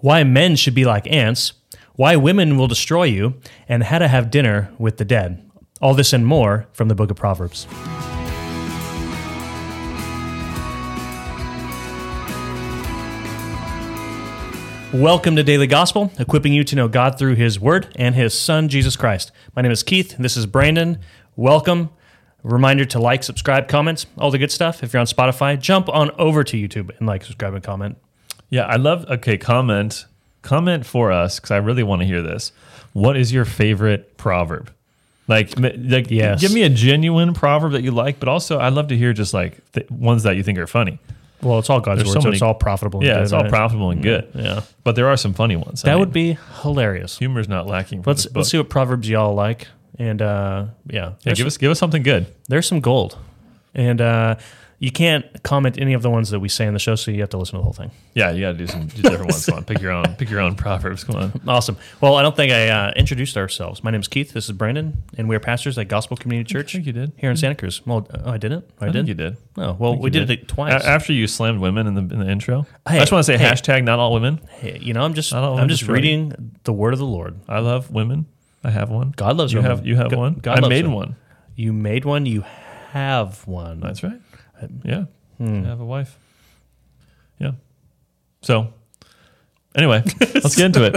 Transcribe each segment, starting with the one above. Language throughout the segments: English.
why men should be like ants, why women will destroy you, and how to have dinner with the dead. All this and more from the book of Proverbs. Welcome to Daily Gospel, equipping you to know God through His Word and His Son, Jesus Christ. My name is Keith. This is Brandon. Welcome. Reminder to like, subscribe, comments, all the good stuff. If you're on Spotify, jump on over to YouTube and like, subscribe, and comment. Yeah, I love. Okay, comment comment for us because I really want to hear this. What is your favorite proverb? Like, like, Yes. give me a genuine proverb that you like, but also I'd love to hear just like th- ones that you think are funny. Well, it's all God's There's Word, so so, many- it's all profitable. and Yeah, good, it's all right? profitable and good. Yeah. But there are some funny ones. I That mean, would be hilarious. humor's not lacking. Let's let's see what proverbs y'all like, and uh, yeah, Yeah, give us give us something good. there's some gold, and uh, you can't comment any of the ones that we say in the show, so you have to listen to the whole thing. Yeah, you got to do some do different ones. Come on, pick your own. Pick your own proverbs. Come on. Awesome. Well, I don't think I uh, introduced ourselves. My name is Keith. This is Brandon, and we are pastors at Gospel Community Church I think you did. here in Santa Cruz. Well, oh, I didn't. I, I did. think you did. Oh, well, we you did, it twice. A- after you slammed women in the in the intro, Hey, I just want to say hey. hashtag not all women. Hey, you know, I'm just I don't wanna I'm just reading the word of the Lord. I love women. I have one. God loves you women. have you have God- one. God I made women. one. You made one. You have one. That's right. Yeah, Hmm. I have a wife. Yeah. So, anyway, let's get into it.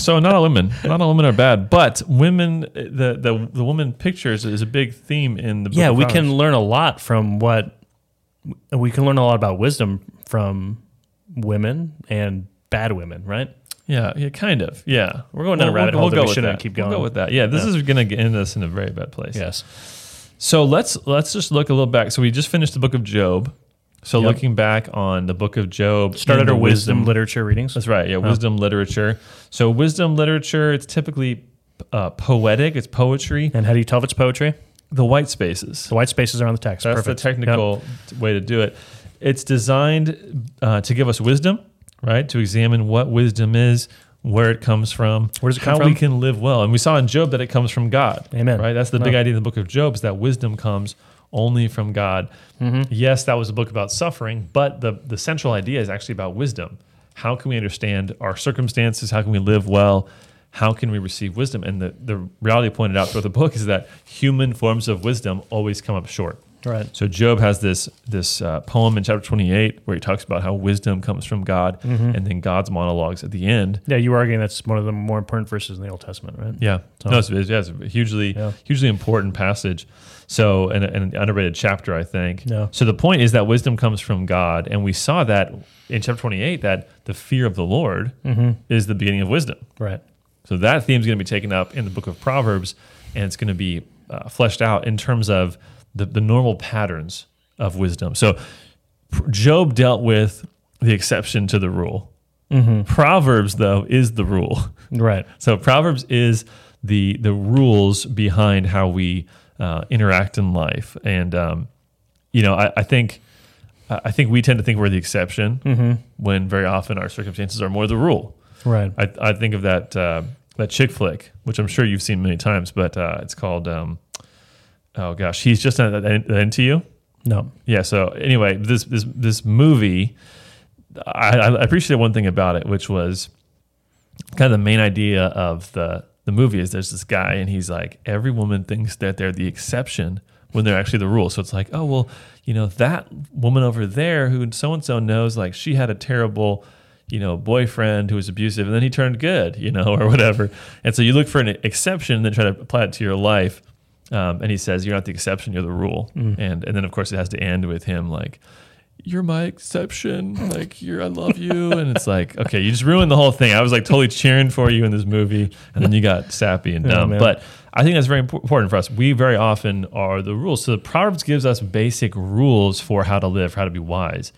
So, not all women, not all women are bad, but women, the the the woman pictures is a big theme in the. Book yeah, we Proverbs. can learn a lot from what we can learn a lot about wisdom from women and bad women, right? Yeah, yeah, kind of. Yeah, We're going down a rabbit hole that we shouldn't keep We'll going. go with that. Yeah, this Yeah. is going to get end us in a very bad place. Yes. So let's let's just look a little back. So we just finished the book of Job. So Yep. looking back on the book of Job, Started our wisdom literature readings. That's right. Yeah, wisdom literature. So wisdom literature, it's typically uh, poetic. It's poetry. And how do you tell if it's poetry? The white spaces. The white spaces are on the text. That's Perfect. the technical t- way to do it. It's designed uh, to give us wisdom, right? To examine what wisdom is, where it comes from, Where does it how come we can live well. And we saw in Job that it comes from God. Amen. Right? That's the big idea in the book of Job is that wisdom comes only from God. Mm-hmm. Yes, that was a book about suffering, but the, the central idea is actually about wisdom. How can we understand our circumstances? How can we live well? How can we receive wisdom? And the, the reality pointed out throughout the book is that human forms of wisdom always come up short. Right. So Job has this this uh, poem in chapter 28 where he talks about how wisdom comes from God, Mm-hmm. and then God's monologues at the end. Yeah, you were arguing that's one of the more important verses in the Old Testament, right? Yeah, So- no, it's, it's, yeah, it's a hugely Yeah. hugely important passage. So and, and an underrated chapter, I think. Yeah. So the point is that wisdom comes from God, and we saw that in chapter 28 that the fear of the Lord Mm-hmm. is the beginning of wisdom. Right. So that theme is going to be taken up in the book of Proverbs, and it's going to be uh, fleshed out in terms of the, the normal patterns of wisdom. So Job dealt with the exception to the rule. Proverbs, though, is the rule. Right. So Proverbs is the the rules behind how we uh, interact in life, and um, you know, I, I think I think we tend to think we're the exception when very often our circumstances are more the rule. Right. I, I think of that uh, that chick flick, which I'm sure you've seen many times, but uh, it's called um, oh gosh, he's just into you. No. Yeah. So anyway, this this this movie, I, I appreciate one thing about it, which was kind of the main idea of the the movie is there's this guy and he's like every woman thinks that they're the exception when they're actually the rule. So it's like, oh well, you know that woman over there who so and so knows like she had a terrible you know boyfriend who was abusive and then he turned good you know or whatever and so you look for an exception and then try to apply it to your life um, and he says you're not the exception you're the rule. And and then of course it has to end with him like you're my exception like you're i love you. And it's like okay you just ruined the whole thing. I was like totally cheering for you in this movie and then you got sappy and dumb. man. but i think that's very important for us. We very often are the rules. So the proverbs gives us basic rules for how to live for how to be wise.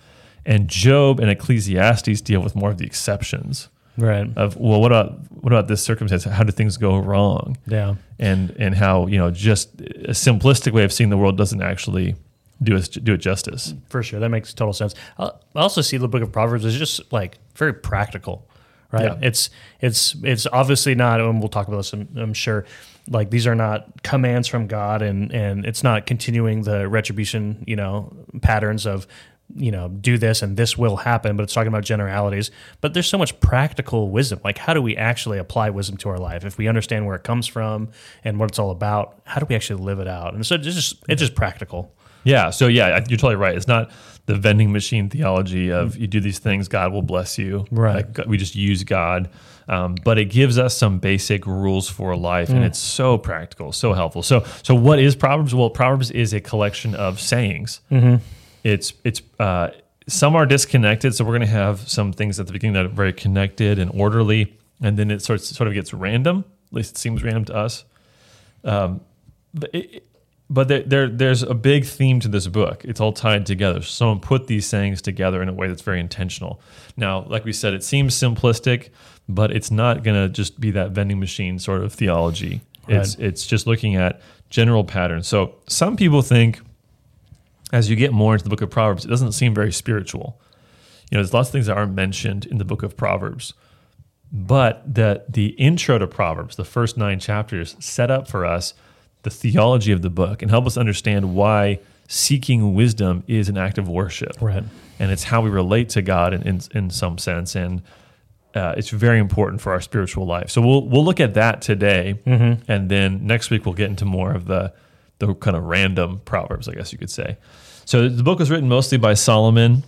And job and ecclesiastes deal with more of the exceptions Right. of well what about what about this circumstance how do things go wrong Yeah. and and how you know just a simplistic way of seeing the world doesn't actually do us do it justice For sure, that makes total sense. I I also see the Book of Proverbs as just like very practical, right? Yeah. It's it's it's obviously not, and we'll talk about this. I'm, I'm sure, like these are not commands from God, and and it's not continuing the retribution, you know, patterns of you know, do this and this will happen, but it's talking about generalities. But there's so much practical wisdom. Like, how do we actually apply wisdom to our life? If we understand where it comes from and what it's all about, how do we actually live it out? And so it's just it's just practical. Yeah. So yeah, you're totally right. It's not the vending machine theology of you do these things, God will bless you. Right. Like we just use God, um, but it gives us some basic rules for life, and it's so practical, so helpful. So so what is Proverbs? Well, Proverbs is a collection of sayings. It's it's uh, some are disconnected, so we're going to have some things at the beginning that are very connected and orderly, and then it sort of, sort of gets random. At least it seems random to us. Um, but it, but there, there, there's a big theme to this book. It's all tied together. Someone put these sayings together in a way that's very intentional. Now, like we said, it seems simplistic, but it's not going to just be that vending machine sort of theology. It's it's just looking at general patterns. So some people think, as you get more into the book of Proverbs, it doesn't seem very spiritual. You know, there's lots of things that aren't mentioned in the book of Proverbs, but that the intro to Proverbs, the first nine chapters, set up for us the theology of the book and help us understand why seeking wisdom is an act of worship. Right. And it's how we relate to God in, in, in some sense. And uh, it's very important for our spiritual life. So we'll, we'll look at that today. And then next week, we'll get into more of the, the kind of random Proverbs, I guess you could say. So the book was written mostly by Solomon.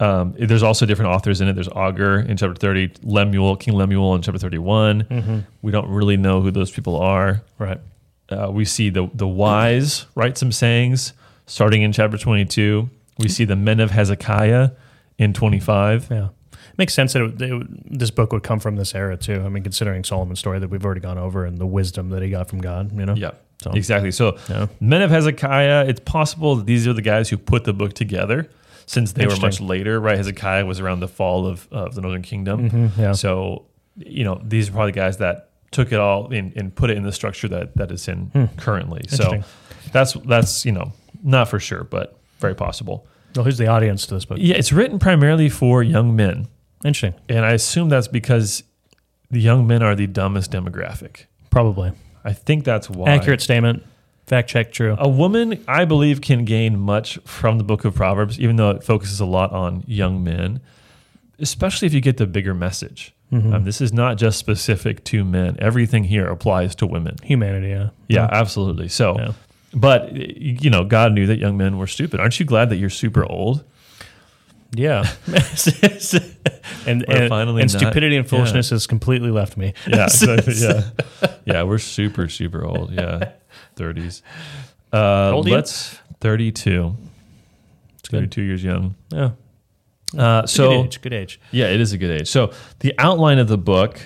Um, there's also different authors in it. There's Agur in chapter 30, Lemuel, King Lemuel in chapter 31. We don't really know who those people are. Right. Uh, we see the the wise write some sayings starting in chapter 22. We see the men of Hezekiah in 25. Yeah. It makes sense that it, it, this book would come from this era too. I mean, considering Solomon's story that we've already gone over and the wisdom that he got from God, you know? Yeah, So- exactly. So, Yeah. men of Hezekiah, it's possible that these are the guys who put the book together since they were much later, right? Hezekiah was around the fall of, of the northern kingdom. Mhm, yeah. So, you know, these are probably guys that took it all in, and put it in the structure that, that is in currently. So, Hmm. That's, that's, you know, not for sure, but very possible. Well, who's the audience to this book? Yeah, it's written primarily for young men. Interesting. And I assume that's because the young men are the dumbest demographic. Probably. I think that's why. Accurate statement. Fact check true. A woman, I believe, can gain much from the book of Proverbs, even though it focuses a lot on young men, especially if you get the bigger message. Mm-hmm. Um, this is not just specific to men. Everything here applies to women. Humanity, yeah. Yeah, absolutely. So, Yeah. but, you know, God knew that young men were stupid. Aren't you glad that you're super old? Yeah. and We're and, finally and not- stupidity and foolishness has completely left me. Yeah, exactly. Yeah, yeah, we're super, super old. Yeah, thirties. Uh, old let's thirty-two. It's good. Thirty-two years young. Yeah. Uh, good so age. Good age. yeah, it is a good age. So the outline of the book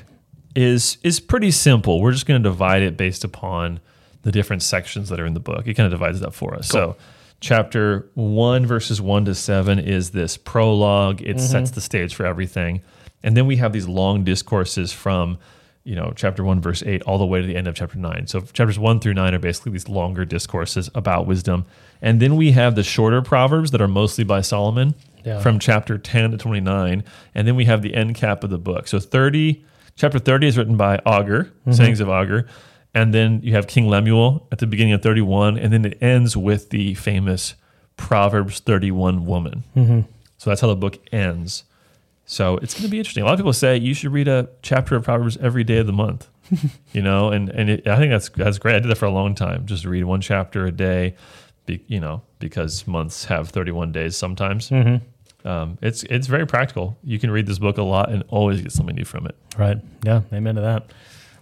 is is pretty simple. We're just going to divide it based upon the different sections that are in the book. It kind of divides it up for us. So chapter one, verses one to seven, is this prologue. It mm-hmm. sets the stage for everything, and then we have these long discourses from you know chapter one, verse eight, all the way to the end of chapter nine. So chapters one through nine are basically these longer discourses about wisdom, and then we have the shorter proverbs that are mostly by Solomon Yeah. from chapter 10 to 29 and then we have the end cap of the book. So 30 chapter 30 is written by Agur mm-hmm. sayings of Agur and then you have king lemuel at the beginning of 31 and then it ends with the famous proverbs 31 woman so that's how the book ends so it's going to be interesting a lot of people say you should read a chapter of proverbs every day of the month you know and and it, i think that's that's great i did that for a long time just read one chapter a day be, you know because months have 31 days sometimes um, it's it's very practical. You can read this book a lot and always get something new from it. Right. Yeah. Amen to that.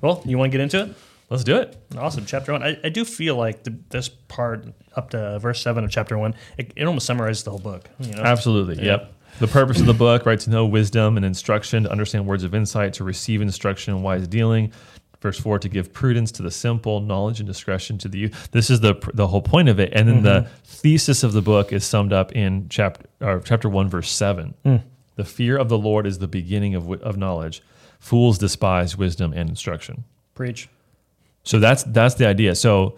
Well, you want to get into it? Let's do it. Awesome. Chapter one. I, I do feel like the, this part up to verse seven of chapter one, it, it almost summarizes the whole book. You know? Absolutely. Yep. The purpose of the book, right, to know wisdom and instruction, to understand words of insight, to receive instruction and wise dealing. Verse four, to give prudence to the simple, knowledge and discretion to the youth. This is the the whole point of it. And then the mm-hmm. thesis of the book is summed up in chapter or uh, chapter one, verse seven. Mm. The fear of the Lord is the beginning of of knowledge. Fools despise wisdom and instruction. Preach. So that's that's the idea. So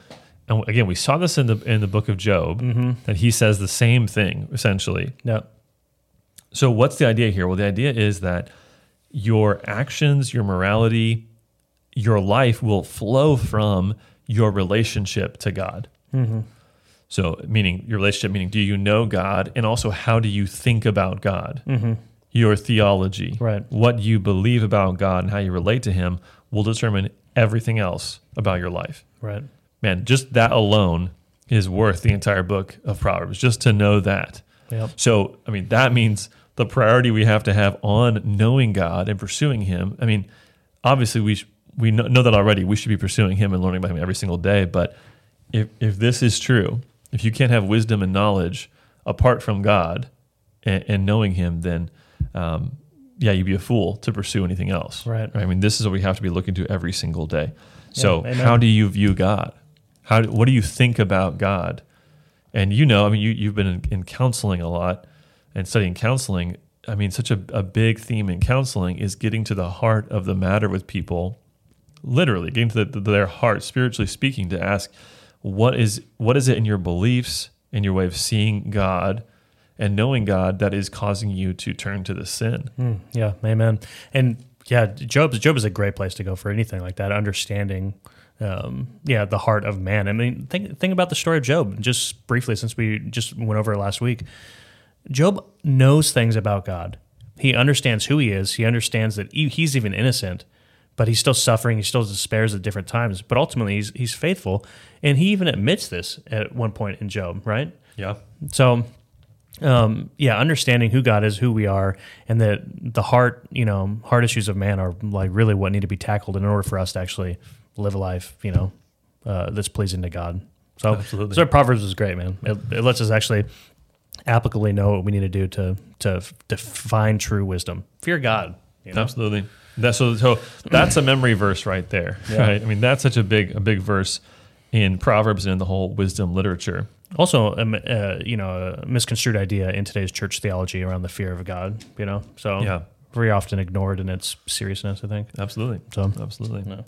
and again, we saw this in the in the book of Job that he says the same thing essentially. Yeah. So what's the idea here? Well, the idea is that your actions, your morality, your life will flow from your relationship to God. So, meaning your relationship, meaning do you know God? And also, how do you think about God? Mm-hmm. Your theology, Right. what you believe about God and how you relate to Him will determine everything else about your life. Right. Man, just that alone is worth the entire book of Proverbs, just to know that. Yep. So, I mean, that means the priority we have to have on knowing God and pursuing Him. I mean, obviously, we sh- we know, know that already. We should be pursuing Him and learning about Him every single day. But if if this is true, if you can't have wisdom and knowledge apart from God and, and knowing Him, then um, yeah, you'd be a fool to pursue anything else. Right. I mean, this is what we have to be looking to every single day. So, how do you view God? How do, what do you think about God? And you know, I mean, you you've been in, in counseling a lot and studying counseling. I mean, such a, a big theme in counseling is getting to the heart of the matter with people, literally getting to the, their heart, spiritually speaking, to ask what is what is it in your beliefs in your way of seeing God and knowing God that is causing you to turn to the sin. Mm, yeah. Amen. And yeah, Job. Job is a great place to go for anything like that. Understanding, um, yeah, the heart of man. I mean, think think about the story of Job just briefly, since we just went over it last week. Job knows things about God. He understands who he is. He understands that he, he's even innocent, but he's still suffering. He still despairs at different times. But ultimately, he's he's faithful, and he even admits this at one point in Job. Right. Yeah. So, um, yeah, understanding who God is, who we are, and that the heart, you know, heart issues of man are like really what need to be tackled in order for us to actually live a life, you know, uh, that's pleasing to God. So, Absolutely. so Proverbs is great, man. It, it lets us actually applicably know what we need to do to to to find true wisdom. Fear God. You know? Absolutely. That's so, so that's a memory verse right there. Yeah. Right. I mean, that's such a big a big verse in Proverbs and in the whole wisdom literature. Also, uh, you know, a misconstrued idea in today's church theology around the fear of God. You know, so Yeah. very often ignored in its seriousness. I think. Absolutely. So Absolutely. No.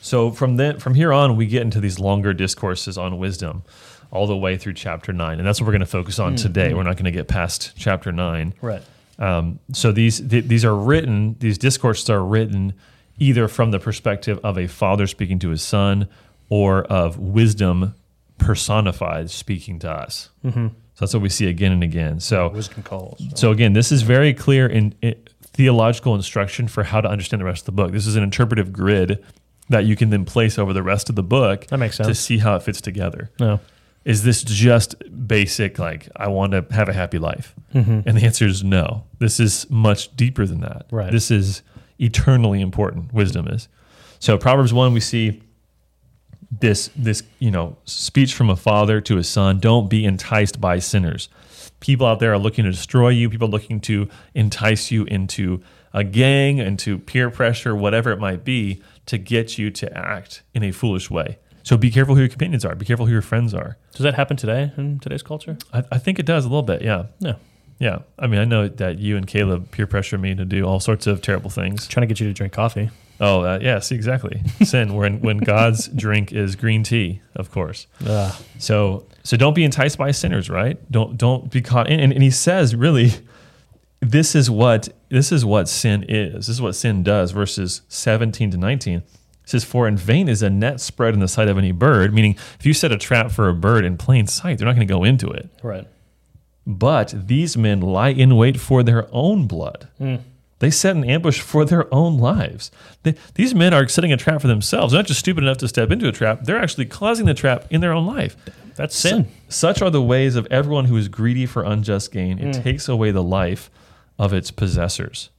So from then from here on, we get into these longer discourses on wisdom, all the way through chapter nine, and that's what we're going to focus on today. We're not going to get past chapter nine. right. Um, so these th- these are written. These discourses are written either from the perspective of a father speaking to his son, or of wisdom personified speaking to us. Mm-hmm. So that's what we see again and again. So Wisdom calls. so again, this is very clear in, in theological instruction for how to understand the rest of the book. This is an interpretive grid that you can then place over the rest of the book That makes sense to see how it fits together. No. Is this just basic, like, I want to have a happy life? And the answer is no. This is much deeper than that. Right. This is eternally important, wisdom is. So, Proverbs 1, we see this, this, you know, speech from a father to a son don't be enticed by sinners. People out there are looking to destroy you, people looking to entice you into a gang, into peer pressure, whatever it might be, to get you to act in a foolish way. So be careful who your companions are. Be careful who your friends are. Does that happen today in today's culture? I, I think it does a little bit. Yeah. No. Yeah. I mean, I know that you and Caleb peer pressure me to do all sorts of terrible things. Trying to get you to drink coffee. Oh, uh, yes, exactly. Sin when when God's drink is green tea, of course. Ugh. So so don't be enticed by sinners, right? Don't don't be caught. In, and, and he says really, this is what this is what sin is. This is what sin does. Verses seventeen to nineteen. It says, "For in vain is a net spread in the sight of any bird." Meaning, if you set a trap for a bird in plain sight, they're not going to go into it. Right. But these men lie in wait for their own blood. They set an ambush for their own lives. They, these men are setting a trap for themselves. They're not just stupid enough to step into a trap, they're actually causing the trap in their own life. That's sin. Such are the ways of everyone who is greedy for unjust gain. It mm. takes away the life of its possessors.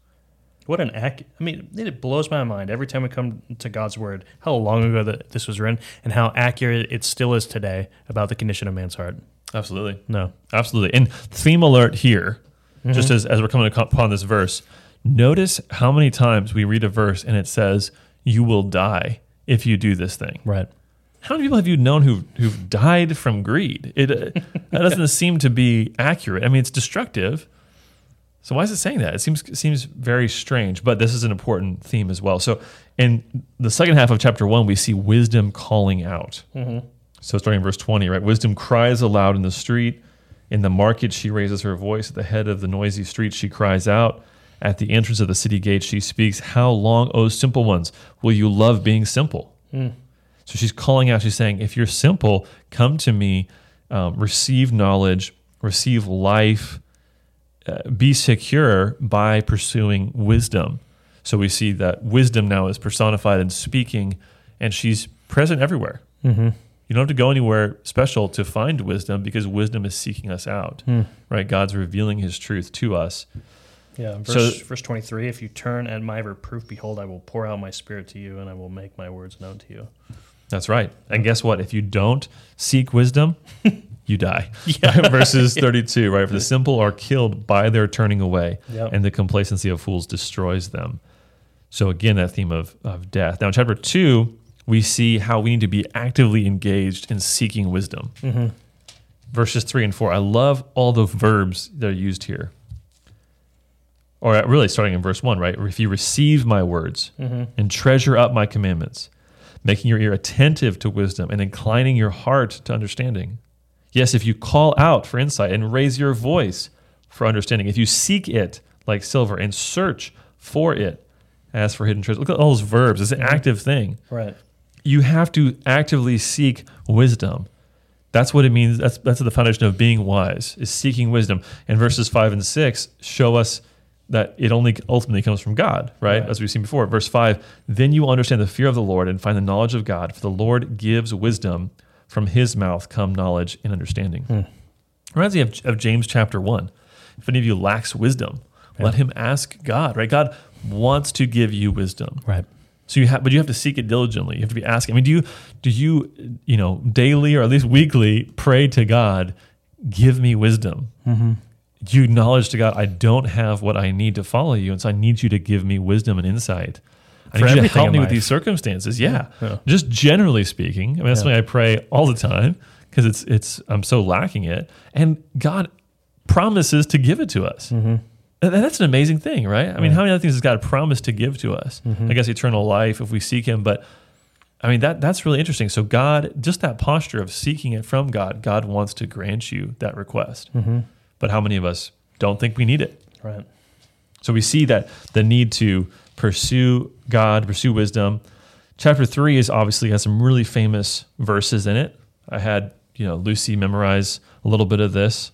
What an act! I mean, it blows my mind every time we come to God's word how long ago that this was written and how accurate it still is today about the condition of man's heart. Absolutely. No. Absolutely. And theme alert here, just mm-hmm. as, as we're coming upon this verse, notice how many times we read a verse and it says, You will die if you do this thing. Right. How many people have you known who who've died from greed? It uh, that doesn't seem to be accurate. I mean, it's destructive. So why is it saying that? It seems it seems very strange. But this is an important theme as well. So in the second half of chapter one, we see wisdom calling out. So starting in verse twenty, right? Wisdom cries aloud in the street. In the market, she raises her voice. At the head of the noisy street, she cries out. At the entrance of the city gate, she speaks. How long, O simple ones, will you love being simple? So she's calling out, she's saying, if you're simple, come to me um, receive knowledge, receive life, uh, be secure by pursuing wisdom. So we see that wisdom now is personified in speaking, and she's present everywhere. Mm-hmm. You don't have to go anywhere special to find wisdom because wisdom is seeking us out, Hmm. right? God's revealing his truth to us. Yeah. So- Verse, verse 23 If you turn at my reproof, behold, I will pour out my spirit to you, and I will make my words known to you. That's right. And guess what? If you don't seek wisdom, you die. Yeah. Verses 32, right? For the simple are killed by their turning away, Yep. and the complacency of fools destroys them. So, again, that theme of, of death. Now, in chapter 2, we see how we need to be actively engaged in seeking wisdom. Mm-hmm. Verses 3 and 4. I love all the verbs that are used here. Or really starting in verse 1, right? If you receive my words Mm-hmm. and treasure up my commandments, making your ear attentive to wisdom and inclining your heart to understanding. Yes, if you call out for insight and raise your voice for understanding, if you seek it like silver and search for it as for hidden treasure. Look at all those verbs. It's an active thing. Right. You have to actively seek wisdom. That's what it means. That's that's the foundation of being wise, is seeking wisdom. And verses five and six show us that it only ultimately comes from God, right? Right. As we've seen before. Verse five, then you will understand the fear of the Lord and find the knowledge of God, for the Lord gives wisdom. From his mouth come knowledge and understanding. Reminds me of, of James chapter one. If any of you lacks wisdom, let him ask God, right? God wants to give you wisdom. Right. So you have, but you have to seek it diligently. You have to be asking. I mean, do you, do you, you know, daily or at least weekly pray to God, give me wisdom? Mm-hmm. You acknowledge to God, I don't have what I need to follow you, and so I need you to give me wisdom and insight. I need you to help me with these circumstances. Yeah, Yeah. just generally speaking. I mean, that's Yeah. something I pray all the time because it's it's I'm so lacking it, and God promises to give it to us. Mm-hmm. And that's an amazing thing, right? I mean, how many other things has God promised to give to us? Mhm. I guess eternal life if we seek Him, but I mean that that's really interesting. So God, just that posture of seeking it from God, God wants to grant you that request. Mm-hmm. But how many of us don't think we need it? Right. So we see that the need to pursue God, pursue wisdom. Chapter three is obviously has some really famous verses in it. I had you know Lucy memorize a little bit of this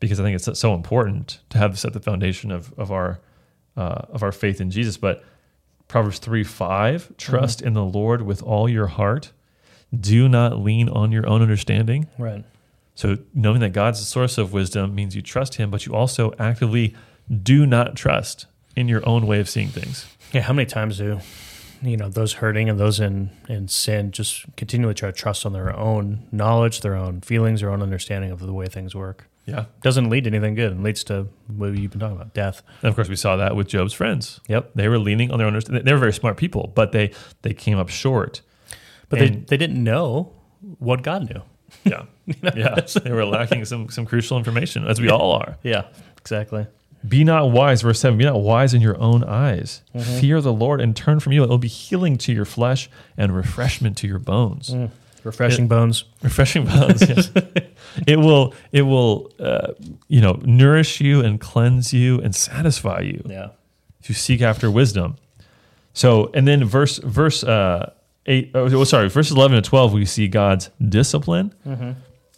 because I think it's so important to have set the foundation of of our uh, of our faith in Jesus. But Proverbs three five, trust in the Lord with all your heart. Do not lean on your own understanding. Right. So knowing that God's the source of wisdom means you trust Him, but you also actively do not trust in your own way of seeing things. Yeah. How many times do you know those hurting and those in in sin just continually try to trust on their own knowledge, their own feelings, their own understanding of the way things work? Yeah. Doesn't lead to anything good and leads to what you've been talking about, death. And of course, we saw that with Job's friends. Yep. They were leaning on their own understanding. They were very smart people, but they they came up short. But they, they didn't know what God knew. Yeah. yeah. They were lacking some some crucial information, as we all are. Yeah. Exactly. Be not wise, verse 7. Be not wise in your own eyes. Mm-hmm. Fear the Lord and turn from you. It will be healing to your flesh and refreshment to your bones. Refreshing bones. refreshing bones. yes. it will it will uh, you know nourish you and cleanse you and satisfy you Yeah. if you seek after wisdom. So and then verse verse uh, eight oh sorry verses eleven and twelve we see God's discipline. Mm-hmm.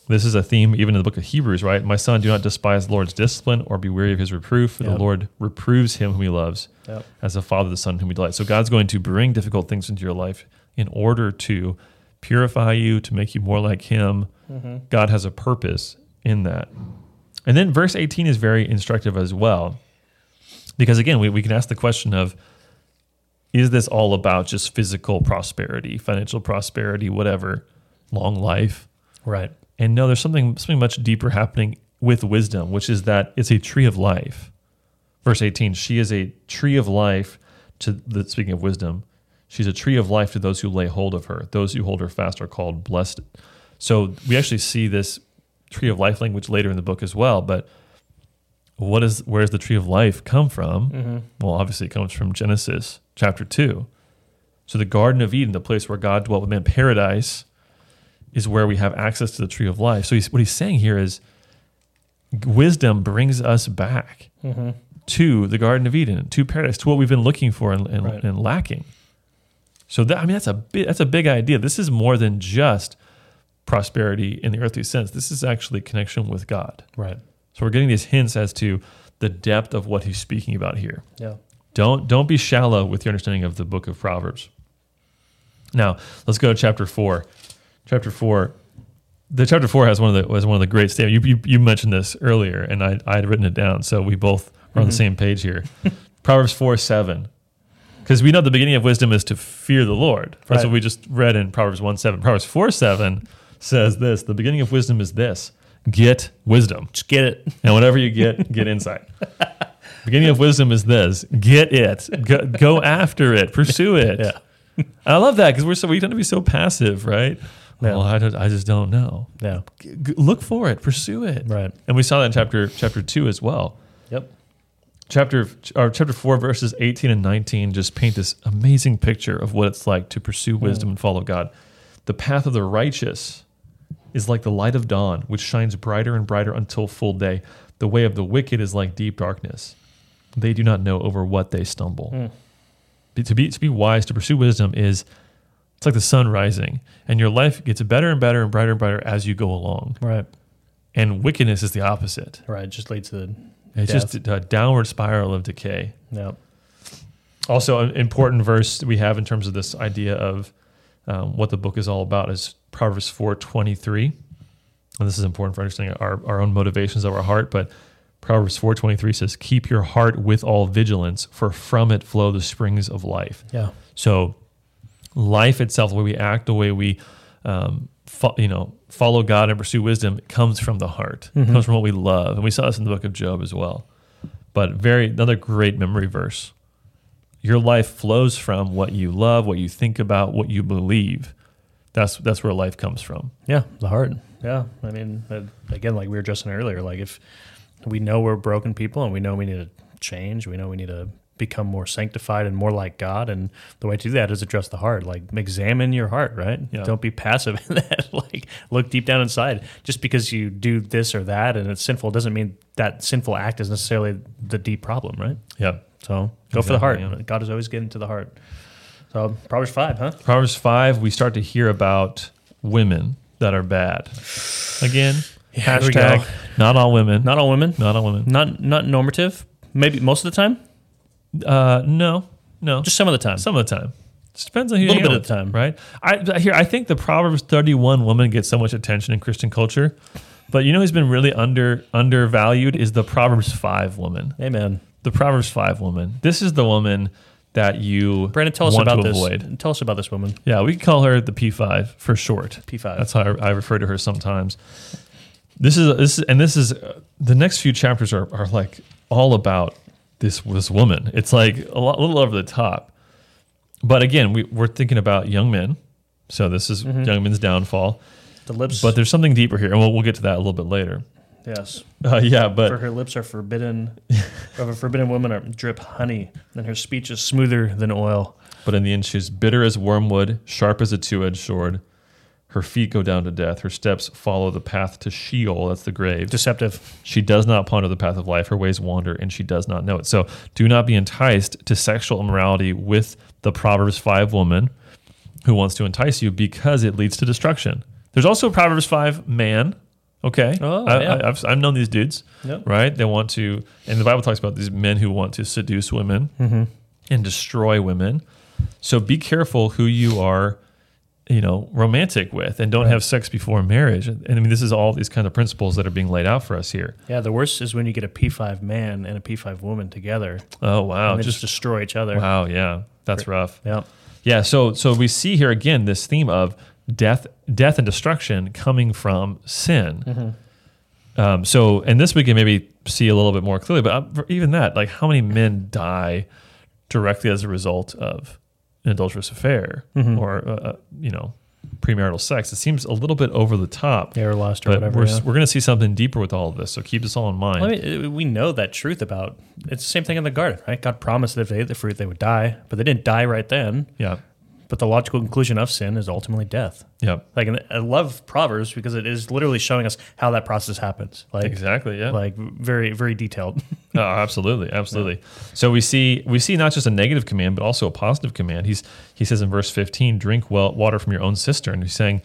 This is a theme even in the book of Hebrews, right? My son, do not despise the Lord's discipline or be weary of his reproof. For Yep. the Lord reproves him whom he loves, Yep. as a father the son whom he delights. So God's going to bring difficult things into your life in order to purify you, to make you more like him. Mm-hmm. God has a purpose in that. And then verse 18 is very instructive as well. Because again, we, we can ask the question of is this all about just physical prosperity, financial prosperity, whatever, long life? Right. And no, there's something something much deeper happening with wisdom, which is that it's a tree of life. Verse 18, she is a tree of life to the speaking of wisdom, she's a tree of life to those who lay hold of her. Those who hold her fast are called blessed. So we actually see this tree of life language later in the book as well, but what is where does the tree of life come from? Mm-hmm. Well, obviously it comes from Genesis chapter 2. So the Garden of Eden, the place where God dwelt with man, paradise, is where we have access to the tree of life. So he's, what he's saying here is wisdom brings us back Mm-hmm. to the Garden of Eden, to paradise, to what we've been looking for and, and, Right. and lacking. So that, I mean, that's a big, that's a big idea. This is more than just prosperity in the earthly sense. This is actually connection with God. Right. So we're getting these hints as to the depth of what he's speaking about here. Yeah. Don't don't be shallow with your understanding of the book of Proverbs. Now let's go to chapter four. Chapter four, the chapter four has one of the was one of the great statements. You, you you mentioned this earlier, and I I had written it down, so we both are on the mm-hmm. same page here. Proverbs four seven, because we know the beginning of wisdom is to fear the Lord. That's Right. what we just read in Proverbs one seven. Proverbs four seven says this: the beginning of wisdom is this: get wisdom. Just get it. And whatever you get, get insight. Beginning of wisdom is this: get it, go, go after it, pursue it. Yeah. I love that because we're so we tend to be so passive, right? Yeah. Well, I, don't, I just don't know. Yeah. G- g- look for it, pursue it. Right. And we saw that in chapter chapter two as well. Yep. Chapter or chapter four, verses eighteen and nineteen, just paint this amazing picture of what it's like to pursue wisdom and follow God. The path of the righteous is like the light of dawn, which shines brighter and brighter until full day. The way of the wicked is like deep darkness. They do not know over what they stumble. Be- To be to be wise, to pursue wisdom is it's like the sun rising, and your life gets better and better and brighter and brighter as you go along. Right. And wickedness is the opposite. Right. Just leads to It's Death. just a, downward spiral of decay. yeah. Also, an important verse we have in terms of this idea of um, what the book is all about is Proverbs four twenty three, and this is important for understanding our, our own motivations of our heart. But Proverbs four twenty three says, "Keep your heart with all vigilance, for from it flow the springs of life." Yeah. So, life itself, the way we act, the way we, um, fo- you know, follow God and pursue wisdom, comes from the heart. It comes from what we love, and we saw this in the book of Job as well. But very another great memory verse. Your life flows from what you love, what you think about, what you believe. That's that's where life comes from. Yeah, the heart. Yeah, I mean, uh, again, like we were addressing earlier, like if we know we're broken people and we know we need to change, we know we need to become more sanctified and more like God, and the way to do that is address the heart. Like examine your heart, right? Yeah. Don't be passive in that. like look deep down inside. Just because you do this or that and it's sinful doesn't mean that sinful act is necessarily the deep problem, right? Yeah. So go for the heart. Yeah. God is always getting to the heart. So Proverbs five, huh? Proverbs five, we start to hear about women that are bad. Again, Yeah, here we hashtag not all women. Not all women. Not all women. Not not normative. Maybe most of the time. Uh, no, no, Just some of the time. some of the time. Just depends on who A little you bit hang of the time. right? I here I think the Proverbs thirty one woman gets so much attention in Christian culture, but you know who's been really under undervalued is the Proverbs five woman. Amen. The Proverbs five woman. This is the woman that you Brandon, tell us want about to this. avoid. Tell us about this woman. Yeah, we can call her the P five for short. P5. That's how I, I refer to her sometimes. This is this is, and this is uh, the next few chapters are, are like all about this this woman. It's like a, lot, a little over the top, but again, we, we're thinking about young men. So this is Mm-hmm. young men's downfall, The lips. but there's something deeper here, and we'll, we'll get to that a little bit later. yes. Uh, yeah, For but her lips are forbidden. of a forbidden woman are drip honey, and her speech is smoother than oil. but in the end, she's bitter as wormwood, sharp as a two-edged sword. Her feet go down to death. Her steps follow the path to Sheol. That's the grave. Deceptive. She does not ponder the path of life. Her ways wander, and she does not know it. So do not be enticed to sexual immorality with the Proverbs 5 woman who wants to entice you because it leads to destruction. There's also a Proverbs 5 man. Okay. Oh, yeah. I, have I've known these dudes, Yep. right? They want to, and the Bible talks about these men who want to seduce women Mm-hmm. and destroy women. So be careful who you are, you know, romantic with, and don't have sex before marriage. And I mean, this is all these kind of principles that are being laid out for us here. Yeah, the worst is when you get a P5 man and a P5 woman together. Oh wow! Just just destroy each other. wow, yeah, that's rough. Yeah. Yeah, so so we see here again this theme of death, death and destruction coming from sin. Mm-hmm. Um, so, and this we can maybe see a little bit more clearly, but uh, even that, like how many men die directly as a result of an adulterous affair Mm-hmm. or uh, uh, you know premarital sex? It seems a little bit over the top. Air lust or But whatever. we're, yeah. we're going to see something deeper with all of this, so keep this all in mind. Well, I mean, uh, we know that truth about it's the same thing in the garden, right? God promised that if they ate the fruit, they would die, but they didn't die right then. yeah, But the logical conclusion of sin is ultimately death. yeah, Like, and I love Proverbs because it is literally showing us how that process happens. Like, exactly. Yeah, like very, very detailed. Oh, absolutely, absolutely. So we see we see not just a negative command, but also a positive command. He's he says in verse fifteen, "Drink well water from your own cistern." He's saying,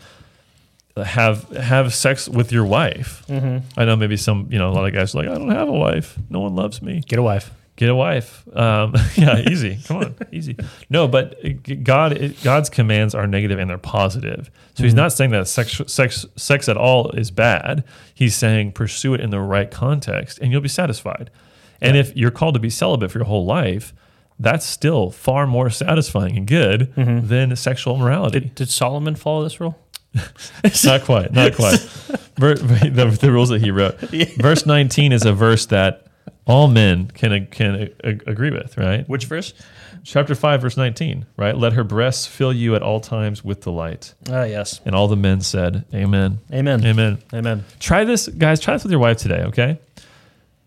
have have sex with your wife. Mm-hmm. I know maybe some you know a lot of guys are like I don't have a wife. No one loves me. Get a wife. Get a wife. Um, yeah, easy. Come on, easy. No, but God, God's commands are negative and they're positive. So He's not saying that sex, sex, sex at all is bad. He's saying pursue it in the right context, and you'll be satisfied. And if you're called to be celibate for your whole life, that's still far more satisfying and good than sexual immorality. Did, did Solomon follow this rule? not quite, not quite. The, the rules that he wrote. Verse 19 is a verse that all men can can agree with, right? Which verse? Chapter 5, verse 19, right? Let her breasts fill you at all times with delight. Ah, yes. And all the men said, Amen. Amen. Amen. Amen. Try this, guys, try this with your wife today, okay?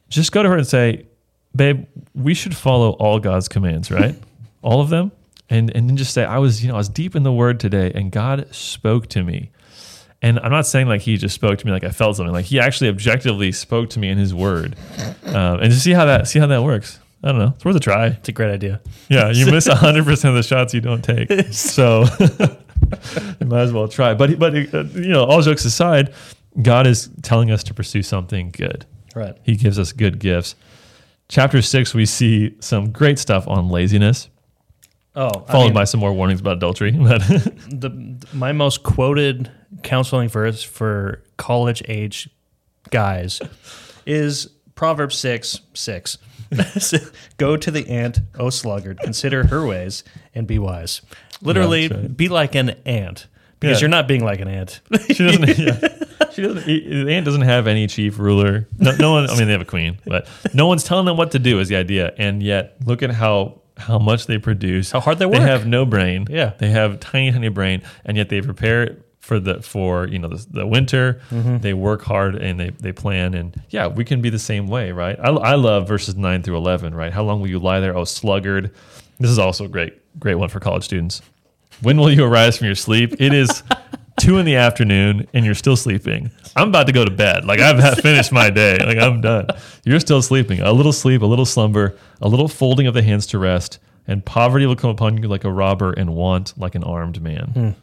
Just go to her and say, Babe, we should follow all God's commands, right? all of them. And and then just say, I was, you know, I was deep in the word today and God spoke to me. And I'm not saying like he just spoke to me like I felt something. Like he actually objectively spoke to me in his word. Um, and just see how that see how that works. I don't know. It's worth a try. It's a great idea. Yeah, you miss 100% of the shots you don't take. So you might as well try. But, but uh, you know, all jokes aside, God is telling us to pursue something good. Right. He gives us good gifts. Chapter six, we see some great stuff on laziness, Oh, I followed mean, by some more warnings about adultery. But the my most quoted counseling verse for college age guys is Proverbs six six. Go to the ant, O sluggard, consider her ways and be wise. Literally, right. be like an ant because Yeah. you're not being like an ant. she doesn't. Yeah, she doesn't. The ant doesn't have any chief ruler. No, no one. I mean, they have a queen, but no one's telling them what to do. Is the idea? And yet, look at how how much they produce. How hard they work. They have no brain. Yeah. they have tiny, tiny brain, and yet they prepare for the for you know the, the winter. Mm-hmm. They work hard and they they plan. And yeah, we can be the same way, right? I, I love verses nine through eleven. Right? How long will you lie there, oh sluggard? This is also a great great one for college students. When will you arise from your sleep? It is two in the afternoon and you're still sleeping. I'm about to go to bed. Like I've finished my day. Like I'm done. You're still sleeping. A little sleep, a little slumber, a little folding of the hands to rest, and poverty will come upon you like a robber, and want like an armed man.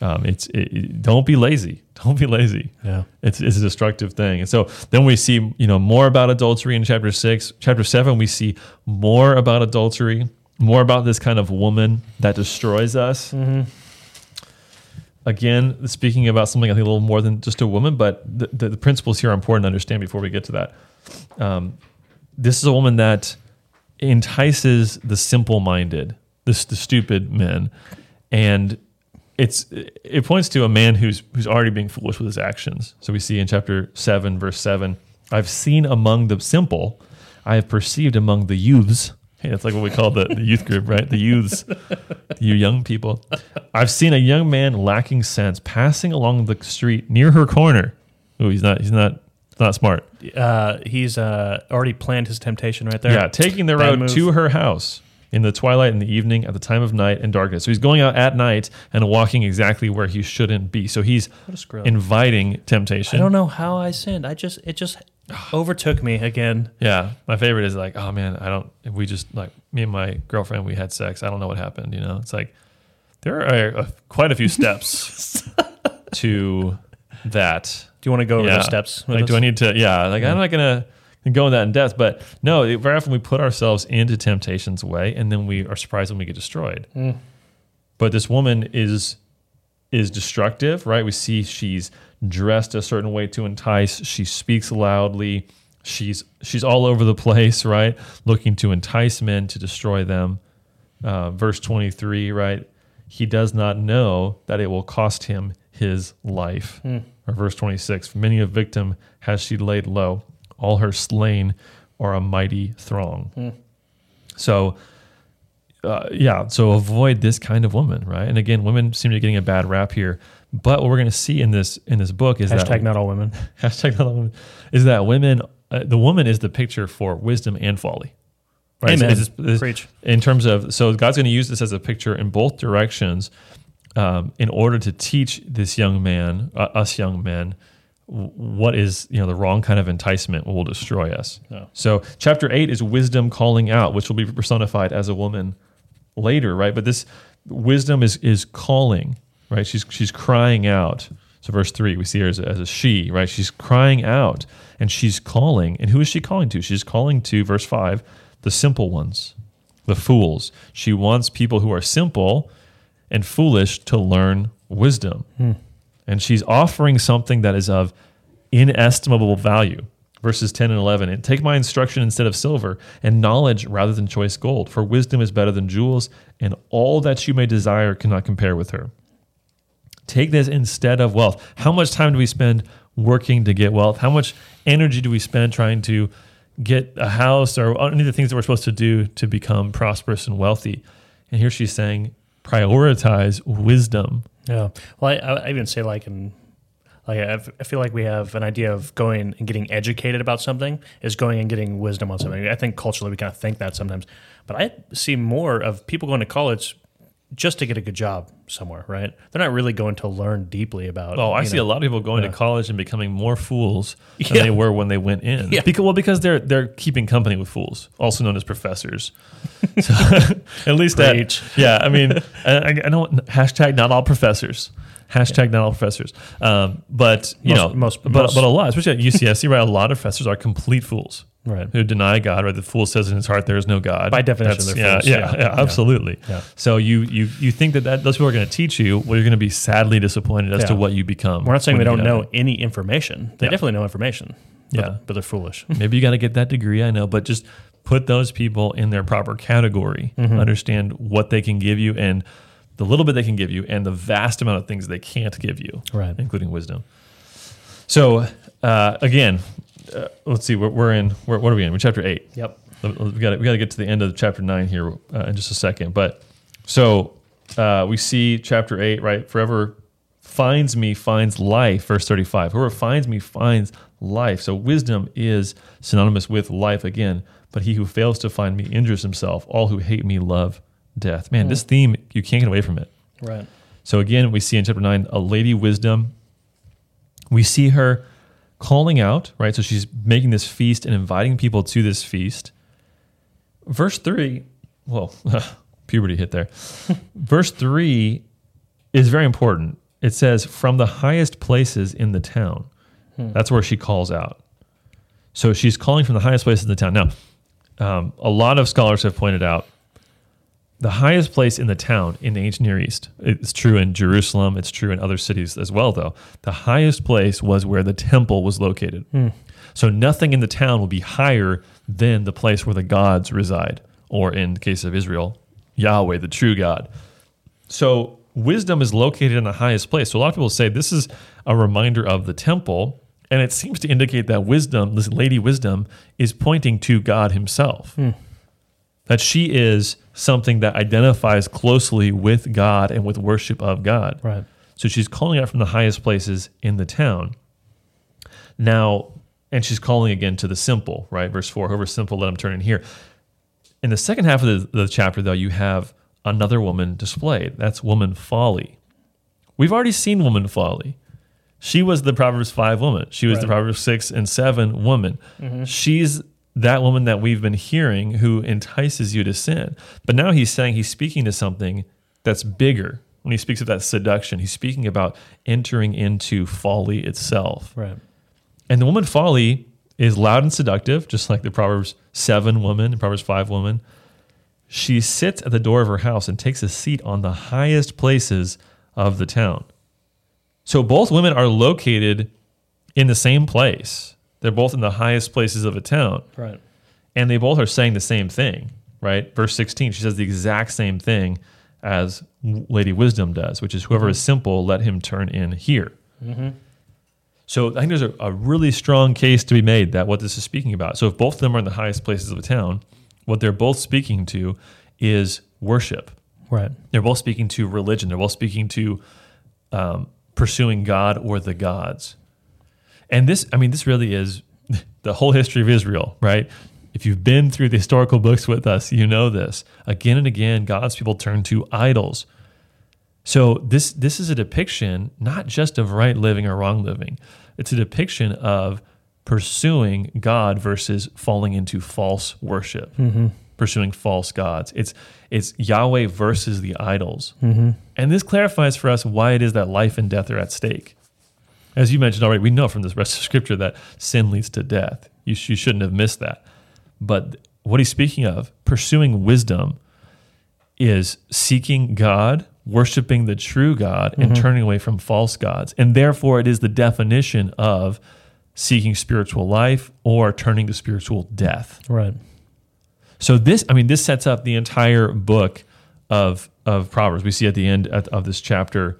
Um, it's it, it- don't be lazy. Don't be lazy. Yeah. It's, it's a destructive thing. And so then we see, you know, more about adultery in chapter six. Chapter seven, we see more about adultery, more about this kind of woman that destroys us. Again, speaking about something I think a little more than just a woman, but the, the, the principles here are important to understand before we get to that. Um, this is a woman that entices the simple-minded, the stupid men, and it's it points to a man who's who's already being foolish with his actions. So we see in chapter seven, verse seven, I've seen among the simple, I have perceived among the youths. Hey, that's like what we call the, the youth group, right? The youths, you young people. I've seen a young man lacking sense passing along the street near her corner. Oh, he's not he's not not smart. Uh, he's uh, already planned his temptation right there. Yeah, taking the Bad road move. to her house in the twilight in the evening at the time of night and darkness. So he's going out at night and walking exactly where he shouldn't be. So he's a inviting temptation. I don't know how I sinned. I just it just overtook me again. Yeah, my favorite is like, oh man, I don't. We just like me and my girlfriend, we had sex. I don't know what happened. You know, it's like there are uh, quite a few steps to that. Do you want to go over Yeah. those steps? Like, do? I need to? Yeah, like I'm not gonna go in that in depth, but no, it- very often we put ourselves into temptation's way, and then we are surprised when we get destroyed. Mm. But this woman is is destructive, right? We see she's dressed a certain way to entice. She speaks loudly. She's she's all over the place, right? Looking to entice men to destroy them. Uh, verse twenty three, right? He does not know that it will cost him his life. Or verse twenty six, many a victim has she laid low. All her slain are a mighty throng. So uh, yeah, so avoid this kind of woman, right? And again, women seem to be getting a bad rap here. But what we're going to see in this in this book is Hashtag that not all women. hashtag not all women is that women uh, the woman is the picture for wisdom and folly. Right? Amen. It's- it's- it's- Preach. in terms of so God's going to use this as a picture in both directions um, in order to teach this young man, uh, us young men, what is you know the wrong kind of enticement will destroy us. So chapter eight is wisdom calling out, which will be personified as a woman later, right? But this wisdom is is calling, right? She's she's crying out. So, verse three, we see her as a, as a she, right? She's crying out and she's calling. And who is she calling to? She's calling to, verse five, the simple ones, the fools. She wants people who are simple and foolish to learn wisdom. Hmm. And she's offering something that is of inestimable value. Verses 10 and 11 and take my instruction instead of silver and knowledge rather than choice gold for wisdom is better than jewels and all that you may desire cannot compare with her. Take this instead of wealth. How much time do we spend working to get wealth? How much energy do we spend trying to get a house or any of the things that we're supposed to do to become prosperous and wealthy? And here she's saying prioritize wisdom Yeah. Well, I, I even say like in like I I feel like we have an idea of going and getting educated about something is going and getting wisdom on something. I think culturally we kind of think that sometimes, but I see more of people going to college just to get a good job somewhere. Right? They're not really going to learn deeply about. Oh, I see know, a lot of people going yeah. to college and becoming more fools than Yeah. they were when they went in. Yeah. Because well, because they're they're keeping company with fools, also known as professors. So, at least that. Preach. Yeah, I mean, I, I I don't hashtag not all professors. Hashtag not all professors. Um, but you Most- know, most- but most- but a lot, especially at UCSC, right? A lot of professors are complete fools. Right. Who deny God, right? The fool says in his heart there is no God. By definition, they're yeah, yeah, Yeah. yeah, absolutely. Yeah. So you you you think that, that those people are going to teach you, well, you're going to be sadly disappointed as to what you become. We're not saying they don't know of any information. They definitely know information. But, Yeah. but they're foolish. Maybe you got to get that degree, I know, but just put those people in their proper category. Mm-hmm. Understand what they can give you and the little bit they can give you, and the vast amount of things they can't give you, Right. including wisdom. So uh, again, uh, let's see. We're, we're in. We're, what are we in? We're chapter eight. Yep. we got we got to get to the end of chapter nine here uh, in just a second. But so uh, we see chapter eight, right? Forever finds me finds life. Verse thirty five. Whoever finds me finds life. So wisdom is synonymous with life again. But he who fails to find me injures himself. All who hate me love death. Man, this theme you can't get away from it. Right. So again, we see in chapter nine a lady wisdom. We see her calling out, right? So she's making this feast and inviting people to this feast. Verse three, well, puberty hit there. Verse three is very important. It says, from the highest places in the town. That's where she calls out. So she's calling from the highest places in the town. Now, um, a lot of scholars have pointed out the highest place in the town in the ancient Near East. It's true in Jerusalem. It's true in other cities as well, though. The highest place was where the temple was located. Hmm. So nothing in the town will be higher than the place where the gods reside, or in the case of Israel, Yahweh, the true God. So wisdom is located in the highest place. So a lot of people say this is a reminder of the temple, and it seems to indicate that wisdom, this lady wisdom, is pointing to God Himself hmm. That she is something that identifies closely with God and with worship of God. Right. So she's calling out from the highest places in the town. Now, and she's calling again to the simple, right? Verse 4 whoever's simple, let him turn in here. In the second half of the, the chapter, though, you have another woman displayed. That's woman folly. We've already seen woman folly. She was the Proverbs 5 woman. She was the Proverbs 6 and 7 woman. Mm-hmm. She's that woman that we've been hearing who entices you to sin. But now he's saying he's speaking to something that's bigger. When he speaks of that seduction, he's speaking about entering into folly itself. Right. And the woman folly is loud and seductive, just like the Proverbs 7 woman, the Proverbs 5 woman. She sits at the door of her house and takes a seat on the highest places of the town. So both women are located in the same place. They're both in the highest places of a town. Right. And they both are saying the same thing, right? Verse 16, she says the exact same thing as Lady Wisdom does, which is whoever is simple, let him turn in here. So I think there's a, a really strong case to be made that what this is speaking about. So if both of them are in the highest places of a town, what they're both speaking to is worship. Right. They're both speaking to religion. They're both speaking to um, pursuing God or the gods. And this, I mean, this really is the whole history of Israel, right? If you've been through the historical books with us, you know this. Again and again, God's people turn to idols. So this this is a depiction not just of right living or wrong living. It's a depiction of pursuing God versus falling into false worship, mm-hmm. pursuing false gods. It's it's Yahweh versus the idols, mm-hmm. and this clarifies for us why it is that life and death are at stake. As you mentioned already, we know from this rest of scripture that sin leads to death. You, sh- you shouldn't have missed that. But what he's speaking of, pursuing wisdom, is seeking God, worshiping the true God, and mm-hmm. turning away from false gods. And therefore, it is the definition of seeking spiritual life or turning to spiritual death. Right. So this, I mean, this sets up the entire book of of Proverbs. We see at the end of this chapter,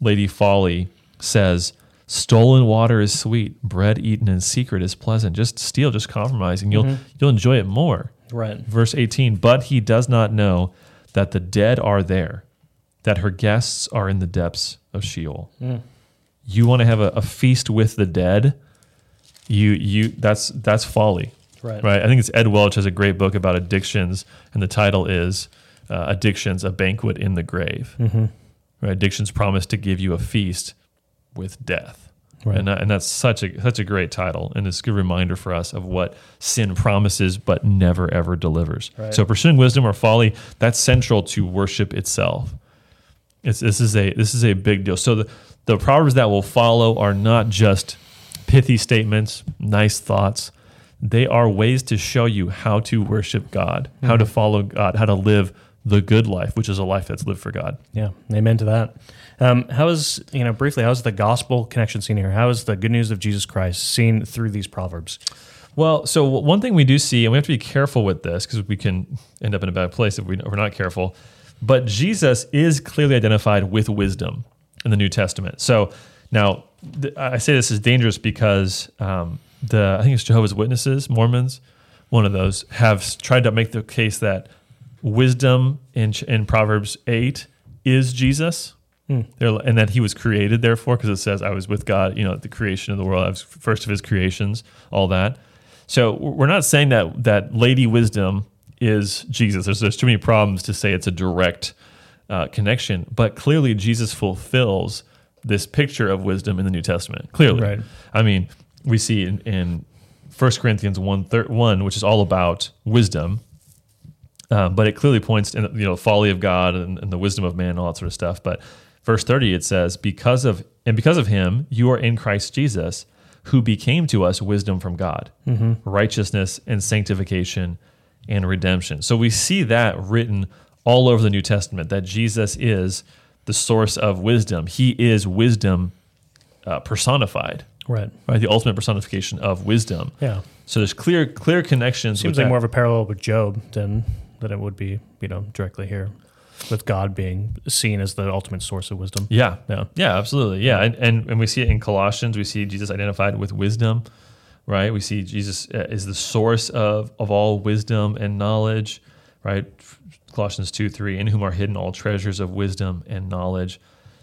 Lady Folly says, "Stolen water is sweet; bread eaten in secret is pleasant. Just steal, just compromise, and you'll you'll enjoy it more." Right. Verse eighteen. But he does not know that the dead are there, that her guests are in the depths of Sheol. You want to have a, a feast with the dead? You you that's that's folly Right. right? I think it's Ed Welch has a great book about addictions, and the title is uh, "Addictions: A Banquet in the Grave." Mm-hmm. Right? Addictions promise to give you a feast with death, Right. and that, and that's such a such a great title, and it's a good reminder for us of what sin promises but never ever delivers. Right. So pursuing wisdom or folly that's central to worship itself. It's, this is a this is a big deal. So the the proverbs that will follow are not just pithy statements, nice thoughts. They are ways to show you how to worship God, how to mm-hmm. follow God, how to live the good life, which is a life that's lived for God. Yeah, amen to that. Um, how is you know briefly? How is the gospel connection seen here? How is the good news of Jesus Christ seen through these proverbs? Well, so one thing we do see, and we have to be careful with this because we can end up in a bad place if, we, if we're not careful. But Jesus is clearly identified with wisdom in the New Testament. So now th- I say this is dangerous because um, the I think it's Jehovah's Witnesses, Mormons, one of those have tried to make the case that wisdom in in Proverbs eight is Jesus. They're, and that he was created, therefore, because it says, I was with God, you know, at the creation of the world. I was first of his creations, all that. So we're not saying that that Lady Wisdom is Jesus. There's, there's too many problems to say it's a direct uh, connection, but clearly Jesus fulfills this picture of wisdom in the New Testament. Clearly, Right. I mean, we see in, in 1 Corinthians 1, thir- 1, which is all about wisdom, um, but it clearly points to you know folly of God and, and the wisdom of man and all that sort of stuff. But verse thirty it says, "Because of and because of him, you are in Christ Jesus, who became to us wisdom from God, righteousness and sanctification and redemption." So we see that written all over the New Testament that Jesus is the source of wisdom. He is wisdom uh, personified, Right. right? The ultimate personification of wisdom. Yeah. So there's clear clear connections. Seems like that. more of a parallel with Job than than it would be, you know, directly here, with God being seen as the ultimate source of wisdom. Yeah. Yeah. Yeah, absolutely. Yeah. And, and, and we see it in Colossians. We see Jesus identified with wisdom, right? We see Jesus uh, is the source of, of all wisdom and knowledge, right? Colossians 2 3, in whom are hidden all treasures of wisdom and knowledge.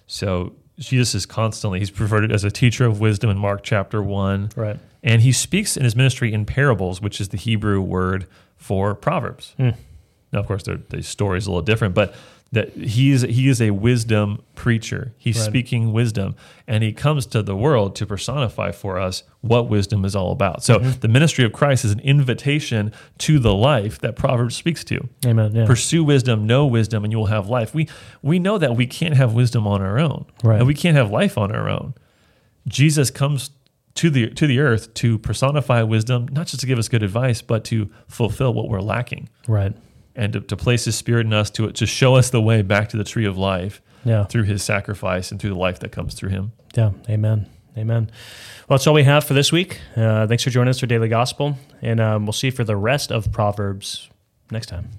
So Jesus is constantly, he's preferred as a teacher of wisdom in Mark chapter 1. Right. And he speaks in his ministry in parables, which is the Hebrew word for proverbs. Now, of course, the story is a little different, but that he's he is a wisdom preacher. He's Right. speaking wisdom, and he comes to the world to personify for us what wisdom is all about. So, mm-hmm. the ministry of Christ is an invitation to the life that Proverbs speaks to. Amen. Yeah. Pursue wisdom, know wisdom, and you will have life. We we know that we can't have wisdom on our own, Right. and we can't have life on our own. Jesus comes to the to the earth to personify wisdom, not just to give us good advice, but to fulfill what we're lacking right. And to, to place His Spirit in us to to show us the way back to the tree of life Yeah. through His sacrifice and through the life that comes through Him. Yeah. Amen. Amen. Well, that's all we have for this week. Uh, thanks for joining us for Daily Gospel, and um, we'll see you for the rest of Proverbs next time.